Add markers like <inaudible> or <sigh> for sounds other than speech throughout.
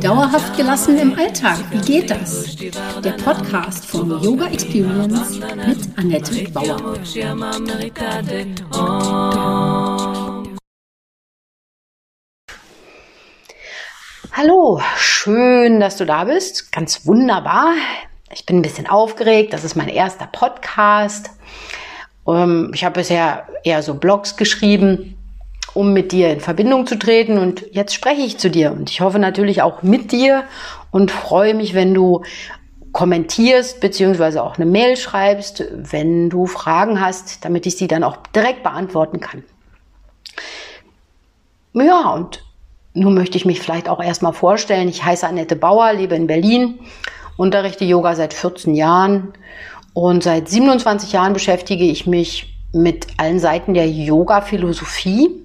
Dauerhaft gelassen im Alltag, wie geht das? Der Podcast von Yoga Experience mit Annette Bauer. Hallo, schön, dass du da bist. Ganz wunderbar. Ich bin ein bisschen aufgeregt. Das ist mein erster Podcast. Ähm, ich habe bisher eher so Blogs geschrieben um mit dir in Verbindung zu treten. Und jetzt spreche ich zu dir und ich hoffe natürlich auch mit dir und freue mich, wenn du kommentierst beziehungsweise auch eine Mail schreibst, wenn du Fragen hast, damit ich sie dann auch direkt beantworten kann. Ja, und nun möchte ich mich vielleicht auch erstmal vorstellen. Ich heiße Annette Bauer, lebe in Berlin, unterrichte Yoga seit 14 Jahren und seit 27 Jahren beschäftige ich mich mit allen Seiten der Yoga-Philosophie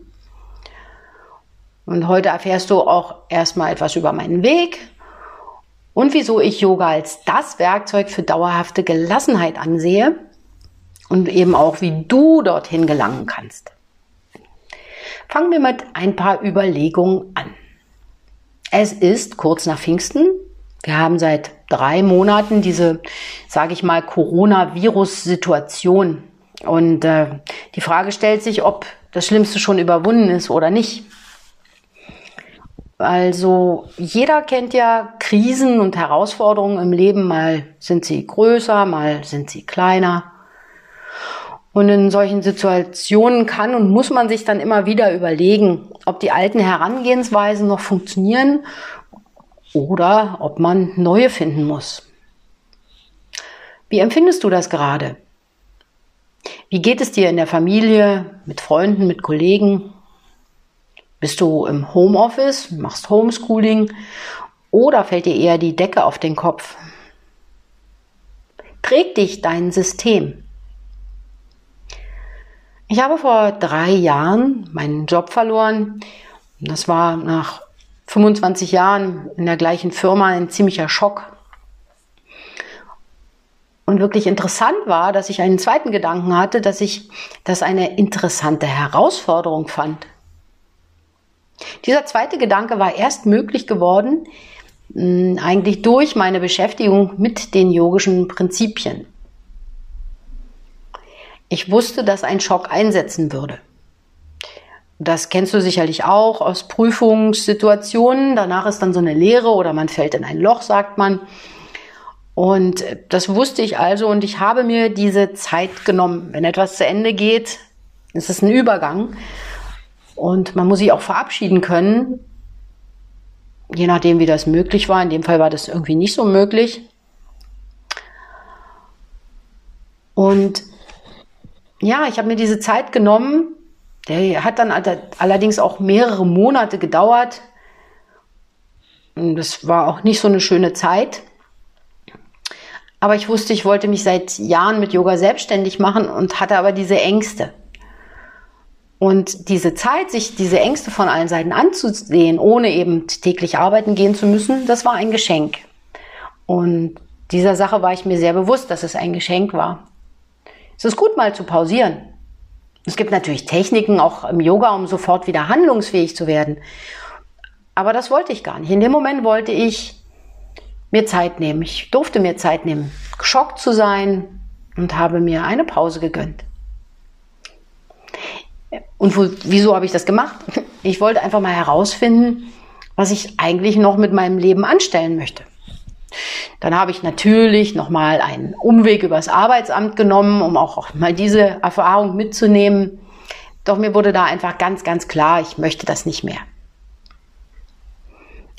und heute erfährst du auch erstmal etwas über meinen Weg und wieso ich Yoga als das Werkzeug für dauerhafte Gelassenheit ansehe und eben auch, wie du dorthin gelangen kannst. Fangen wir mit ein paar Überlegungen an. Es ist kurz nach Pfingsten. Wir haben seit drei Monaten diese, sage ich mal, Coronavirus-Situation. Und äh, die Frage stellt sich, ob das Schlimmste schon überwunden ist oder nicht. Also jeder kennt ja Krisen und Herausforderungen im Leben. Mal sind sie größer, mal sind sie kleiner. Und in solchen Situationen kann und muss man sich dann immer wieder überlegen, ob die alten Herangehensweisen noch funktionieren oder ob man neue finden muss. Wie empfindest du das gerade? Wie geht es dir in der Familie, mit Freunden, mit Kollegen? Bist du im Homeoffice, machst Homeschooling oder fällt dir eher die Decke auf den Kopf? Trägt dich dein System? Ich habe vor drei Jahren meinen Job verloren. Das war nach 25 Jahren in der gleichen Firma ein ziemlicher Schock. Und wirklich interessant war, dass ich einen zweiten Gedanken hatte, dass ich das eine interessante Herausforderung fand. Dieser zweite Gedanke war erst möglich geworden, hm, eigentlich durch meine Beschäftigung mit den yogischen Prinzipien. Ich wusste, dass ein Schock einsetzen würde. Das kennst du sicherlich auch aus Prüfungssituationen. Danach ist dann so eine Leere oder man fällt in ein Loch, sagt man. Und das wusste ich also und ich habe mir diese Zeit genommen. Wenn etwas zu Ende geht, ist es ein Übergang. Und man muss sich auch verabschieden können, je nachdem, wie das möglich war. In dem Fall war das irgendwie nicht so möglich. Und ja, ich habe mir diese Zeit genommen. Der hat dann allerdings auch mehrere Monate gedauert. Und das war auch nicht so eine schöne Zeit. Aber ich wusste, ich wollte mich seit Jahren mit Yoga selbstständig machen und hatte aber diese Ängste. Und diese Zeit, sich diese Ängste von allen Seiten anzusehen, ohne eben täglich arbeiten gehen zu müssen, das war ein Geschenk. Und dieser Sache war ich mir sehr bewusst, dass es ein Geschenk war. Es ist gut, mal zu pausieren. Es gibt natürlich Techniken, auch im Yoga, um sofort wieder handlungsfähig zu werden. Aber das wollte ich gar nicht. In dem Moment wollte ich mir Zeit nehmen. Ich durfte mir Zeit nehmen, geschockt zu sein und habe mir eine Pause gegönnt. Und wo, wieso habe ich das gemacht? <laughs> Ich wollte einfach mal herausfinden, was ich eigentlich noch mit meinem Leben anstellen möchte. Dann habe ich natürlich nochmal einen Umweg übers Arbeitsamt genommen, um auch mal diese Erfahrung mitzunehmen. Doch mir wurde da einfach ganz, ganz klar, ich möchte das nicht mehr.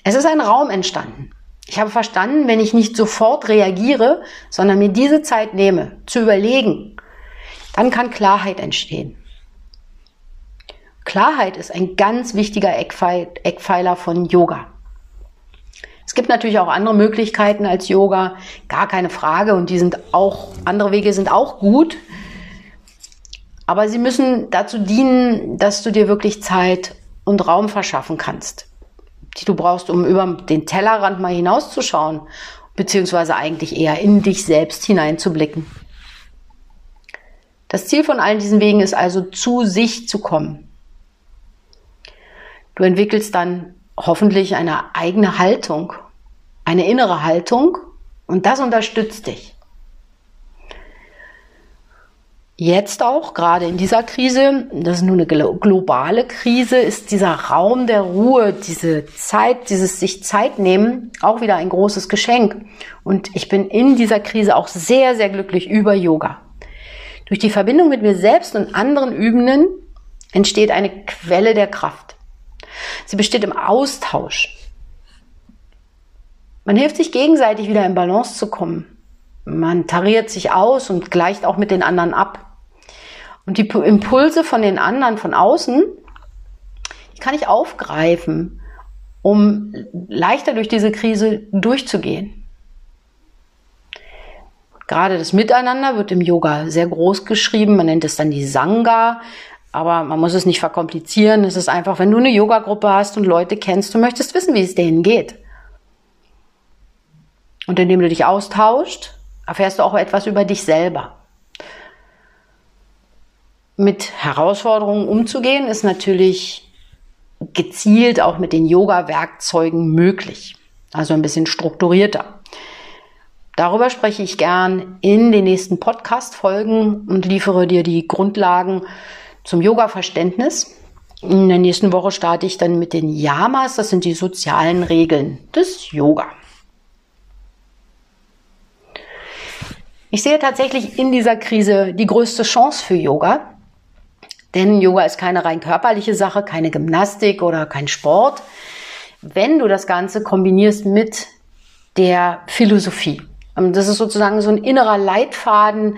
Es ist ein Raum entstanden. Ich habe verstanden, wenn ich nicht sofort reagiere, sondern mir diese Zeit nehme, zu überlegen, dann kann Klarheit entstehen. Klarheit ist ein ganz wichtiger Eckpfeiler von Yoga. Es gibt natürlich auch andere Möglichkeiten als Yoga, gar keine Frage, und die sind auch, andere Wege sind auch gut. Aber sie müssen dazu dienen, dass du dir wirklich Zeit und Raum verschaffen kannst, die du brauchst, um über den Tellerrand mal hinauszuschauen, beziehungsweise eigentlich eher in dich selbst hineinzublicken. Das Ziel von allen diesen Wegen ist also, zu sich zu kommen, Du entwickelst dann hoffentlich eine eigene Haltung, eine innere Haltung und das unterstützt dich. Jetzt auch, gerade in dieser Krise, das ist nur eine globale Krise, ist dieser Raum der Ruhe, diese Zeit, dieses sich Zeit nehmen, auch wieder ein großes Geschenk. Und ich bin in dieser Krise auch sehr, sehr glücklich über Yoga. Durch die Verbindung mit mir selbst und anderen Übenden entsteht eine Quelle der Kraft. Sie besteht im Austausch. Man hilft sich gegenseitig wieder in Balance zu kommen. Man tariert sich aus und gleicht auch mit den anderen ab. Und die Impulse von den anderen von außen, die kann ich aufgreifen, um leichter durch diese Krise durchzugehen. Gerade das Miteinander wird im Yoga sehr groß geschrieben. Man nennt es dann die Sangha. Aber man muss es nicht verkomplizieren. Es ist einfach, wenn du eine Yoga-Gruppe hast und Leute kennst, du möchtest wissen, wie es denen geht. Und indem du dich austauscht, erfährst du auch etwas über dich selber. Mit Herausforderungen umzugehen ist natürlich gezielt auch mit den Yoga-Werkzeugen möglich. Also ein bisschen strukturierter. Darüber spreche ich gern in den nächsten Podcast-Folgen und liefere dir die Grundlagen zum Yoga-Verständnis. In der nächsten Woche starte ich dann mit den Yamas, das sind die sozialen Regeln des Yoga. Ich sehe tatsächlich in dieser Krise die größte Chance für Yoga. Denn Yoga ist keine rein körperliche Sache, keine Gymnastik oder kein Sport. Wenn du das Ganze kombinierst mit der Philosophie. Das ist sozusagen so ein innerer Leitfaden.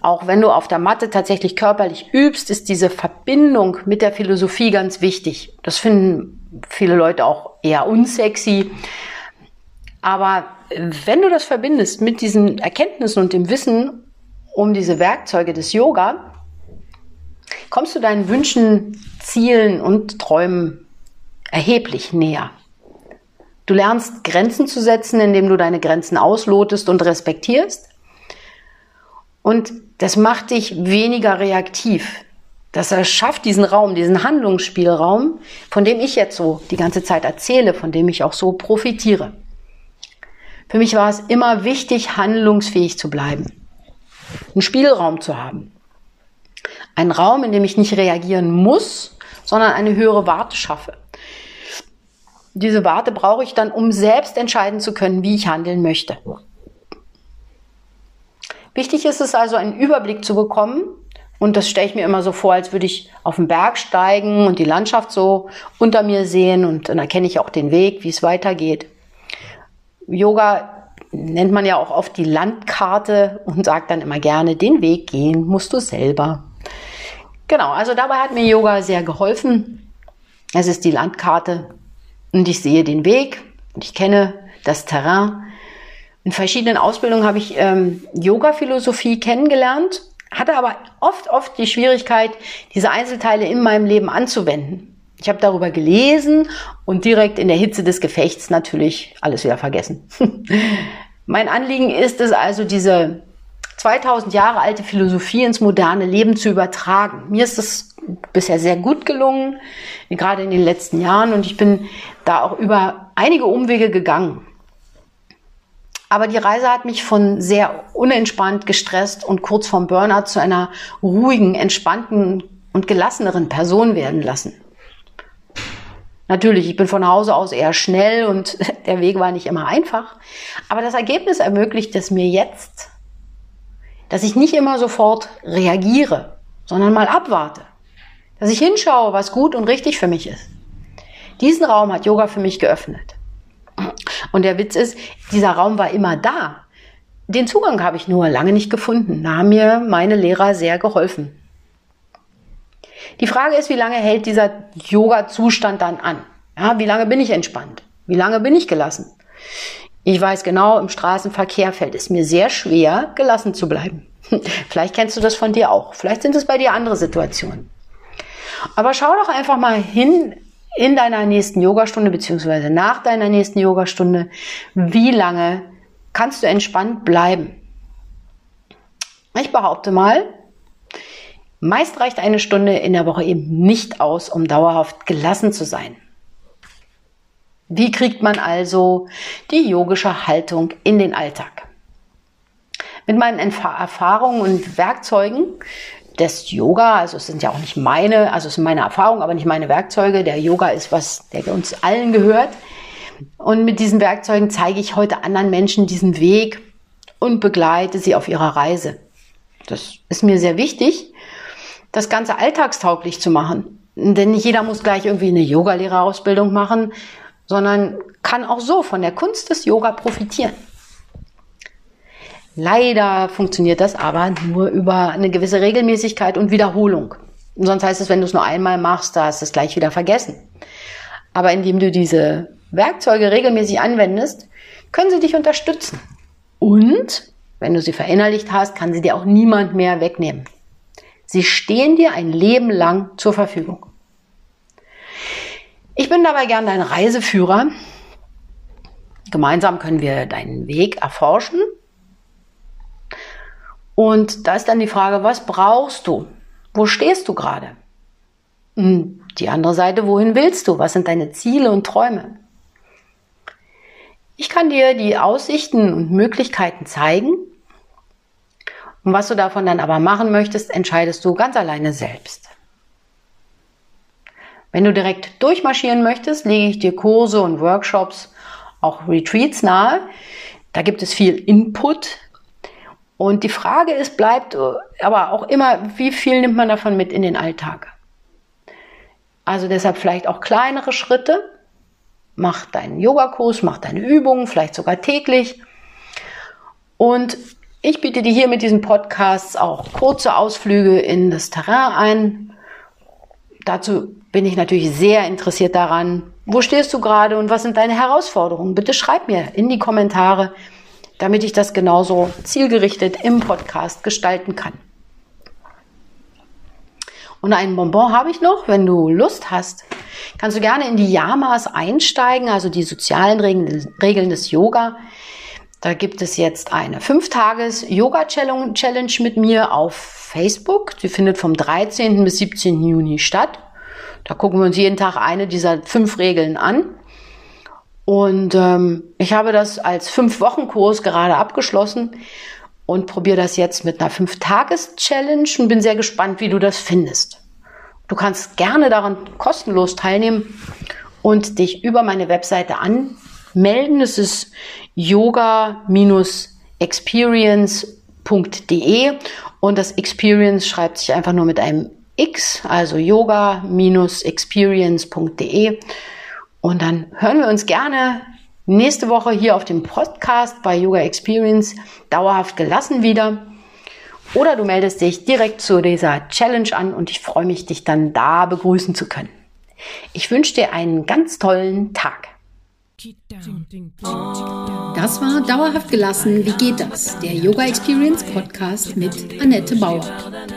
Auch wenn du auf der Matte tatsächlich körperlich übst, ist diese Verbindung mit der Philosophie ganz wichtig. Das finden viele Leute auch eher unsexy. Aber wenn du das verbindest mit diesen Erkenntnissen und dem Wissen um diese Werkzeuge des Yoga, kommst du deinen Wünschen, Zielen und Träumen erheblich näher. Du lernst Grenzen zu setzen, indem du deine Grenzen auslotest und respektierst. Und das macht dich weniger reaktiv. Das erschafft diesen Raum, diesen Handlungsspielraum, von dem ich jetzt so die ganze Zeit erzähle, von dem ich auch so profitiere. Für mich war es immer wichtig, handlungsfähig zu bleiben, einen Spielraum zu haben. Ein Raum, in dem ich nicht reagieren muss, sondern eine höhere Warte schaffe. Diese Warte brauche ich dann, um selbst entscheiden zu können, wie ich handeln möchte. Wichtig ist es also, einen Überblick zu bekommen. Und das stelle ich mir immer so vor, als würde ich auf den Berg steigen und die Landschaft so unter mir sehen und dann erkenne ich auch den Weg, wie es weitergeht. Yoga nennt man ja auch oft die Landkarte und sagt dann immer gerne, den Weg gehen musst du selber. Genau, also dabei hat mir Yoga sehr geholfen. Es ist die Landkarte und ich sehe den Weg und ich kenne das Terrain. In verschiedenen Ausbildungen habe ich ähm, Yoga-Philosophie kennengelernt, hatte aber oft, oft die Schwierigkeit, diese Einzelteile in meinem Leben anzuwenden. Ich habe darüber gelesen und direkt in der Hitze des Gefechts natürlich alles wieder vergessen. <laughs> mein Anliegen ist es also, diese 2000 Jahre alte Philosophie ins moderne Leben zu übertragen. Mir ist das bisher sehr gut gelungen, gerade in den letzten Jahren, und ich bin da auch über einige Umwege gegangen. Aber die Reise hat mich von sehr unentspannt, gestresst und kurz vorm Burnout zu einer ruhigen, entspannten und gelasseneren Person werden lassen. Natürlich, ich bin von Hause aus eher schnell und <laughs> der Weg war nicht immer einfach. Aber das Ergebnis ermöglicht es mir jetzt, dass ich nicht immer sofort reagiere, sondern mal abwarte. Dass ich hinschaue, was gut und richtig für mich ist. Diesen Raum hat Yoga für mich geöffnet. Und der Witz ist, dieser Raum war immer da. Den Zugang habe ich nur lange nicht gefunden. Da haben mir meine Lehrer sehr geholfen. Die Frage ist, wie lange hält dieser Yoga-Zustand dann an? Ja, wie lange bin ich entspannt? Wie lange bin ich gelassen? Ich weiß genau, im Straßenverkehr fällt es mir sehr schwer, gelassen zu bleiben. <laughs> Vielleicht kennst du das von dir auch. Vielleicht sind es bei dir andere Situationen. Aber schau doch einfach mal hin in deiner nächsten Yogastunde beziehungsweise nach deiner nächsten Yogastunde, wie lange kannst du entspannt bleiben? Ich behaupte mal, Meist reicht eine Stunde in der Woche eben nicht aus, um dauerhaft gelassen zu sein. Wie kriegt man also die yogische Haltung in den Alltag? Mit meinen Erfahrungen und Werkzeugen des Yoga, also es sind ja auch nicht meine, also es sind meine Erfahrungen, aber nicht meine Werkzeuge. Der Yoga ist was, der uns allen gehört. Und mit diesen Werkzeugen zeige ich heute anderen Menschen diesen Weg und begleite sie auf ihrer Reise. Das ist mir sehr wichtig, das Ganze alltagstauglich zu machen. Denn nicht jeder muss gleich irgendwie eine Yogalehrerausbildung machen, sondern kann auch so von der Kunst des Yoga profitieren. Leider funktioniert das aber nur über eine gewisse Regelmäßigkeit und Wiederholung. Sonst heißt es, wenn du es nur einmal machst, da hast du es gleich wieder vergessen. Aber indem du diese Werkzeuge regelmäßig anwendest, können sie dich unterstützen. Und wenn du sie verinnerlicht hast, kann sie dir auch niemand mehr wegnehmen. Sie stehen dir ein Leben lang zur Verfügung. Ich bin dabei gern dein Reiseführer. Gemeinsam können wir deinen Weg erforschen. Und da ist dann die Frage, was brauchst du? Wo stehst du gerade? Hm, die andere Seite, wohin willst du? Was sind deine Ziele und Träume? Ich kann dir die Aussichten und Möglichkeiten zeigen. Und was du davon dann aber machen möchtest, entscheidest du ganz alleine selbst. Wenn du direkt durchmarschieren möchtest, lege ich dir Kurse und Workshops, auch Retreats nahe. Da gibt es viel Input. Und die Frage ist, bleibt aber auch immer, wie viel nimmt man davon mit in den Alltag? Also deshalb vielleicht auch kleinere Schritte. Mach deinen Yogakurs, mach deine Übungen, vielleicht sogar täglich. Und ich biete dir hier mit diesen Podcasts auch kurze Ausflüge in das Terrain ein. Dazu bin ich natürlich sehr interessiert daran, wo stehst du gerade und was sind deine Herausforderungen? Bitte schreib mir in die Kommentare, damit ich das genauso zielgerichtet im Podcast gestalten kann. Und einen Bonbon habe ich noch, wenn du Lust hast, kannst du gerne in die Yamas einsteigen, also die sozialen Regeln des Yoga. Da gibt es jetzt eine 5-Tages-Yoga-Challenge mit mir auf Facebook. Die findet vom 13. bis 17. Juni statt. Da gucken wir uns jeden Tag eine dieser fünf Regeln an. Und ähm, ich habe das als Fünf-Wochen-Kurs gerade abgeschlossen und probiere das jetzt mit einer Fünf-Tages-Challenge und bin sehr gespannt, wie du das findest. Du kannst gerne daran kostenlos teilnehmen und dich über meine Webseite anmelden. Es ist yoga-experience.de und das Experience schreibt sich einfach nur mit einem X, also yoga-experience.de. Und dann hören wir uns gerne nächste Woche hier auf dem Podcast bei Yoga Experience dauerhaft gelassen wieder. Oder du meldest dich direkt zu dieser Challenge an und ich freue mich, dich dann da begrüßen zu können. Ich wünsche dir einen ganz tollen Tag. Das war Dauerhaft gelassen. Wie geht das? Der Yoga Experience Podcast mit Annette Bauer.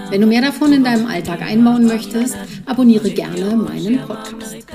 Wenn du mehr davon in deinem Alltag einbauen möchtest, abonniere gerne meinen Podcast.